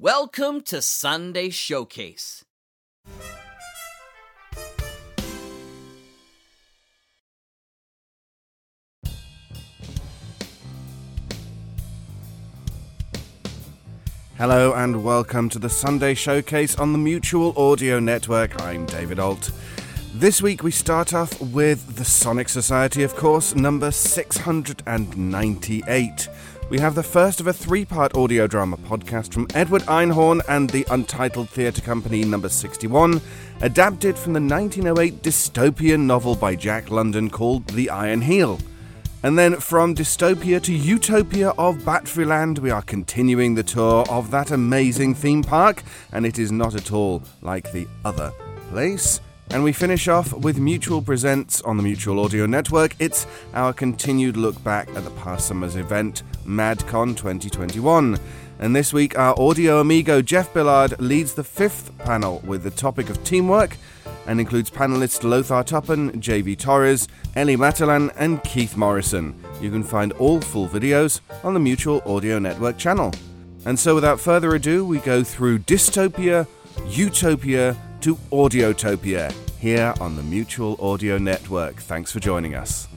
Welcome to Sunday Showcase. Hello and welcome to the Sunday Showcase on the Mutual Audio Network. I'm David Alt. This week we start off with the Sonic Society, of course, number 698. We have the first of a three part audio drama podcast from Edward Einhorn and the Untitled Theatre Company, number 61, adapted from the 1908 dystopian novel by Jack London called The Iron Heel. And then from dystopia to utopia of Batfryland, we are continuing the tour of that amazing theme park, and it is not at all like the other place. And we finish off with Mutual Presents on the Mutual Audio Network. It's our continued look back at the past summer's event, MadCon 2021. And this week, our audio amigo Jeff Billard leads the fifth panel with the topic of teamwork and includes panelists Lothar Tuppan, JV Torres, Ellie Matalan, and Keith Morrison. You can find all full videos on the Mutual Audio Network channel. And so, without further ado, we go through dystopia, utopia to audiotopia here on the Mutual Audio Network. Thanks for joining us.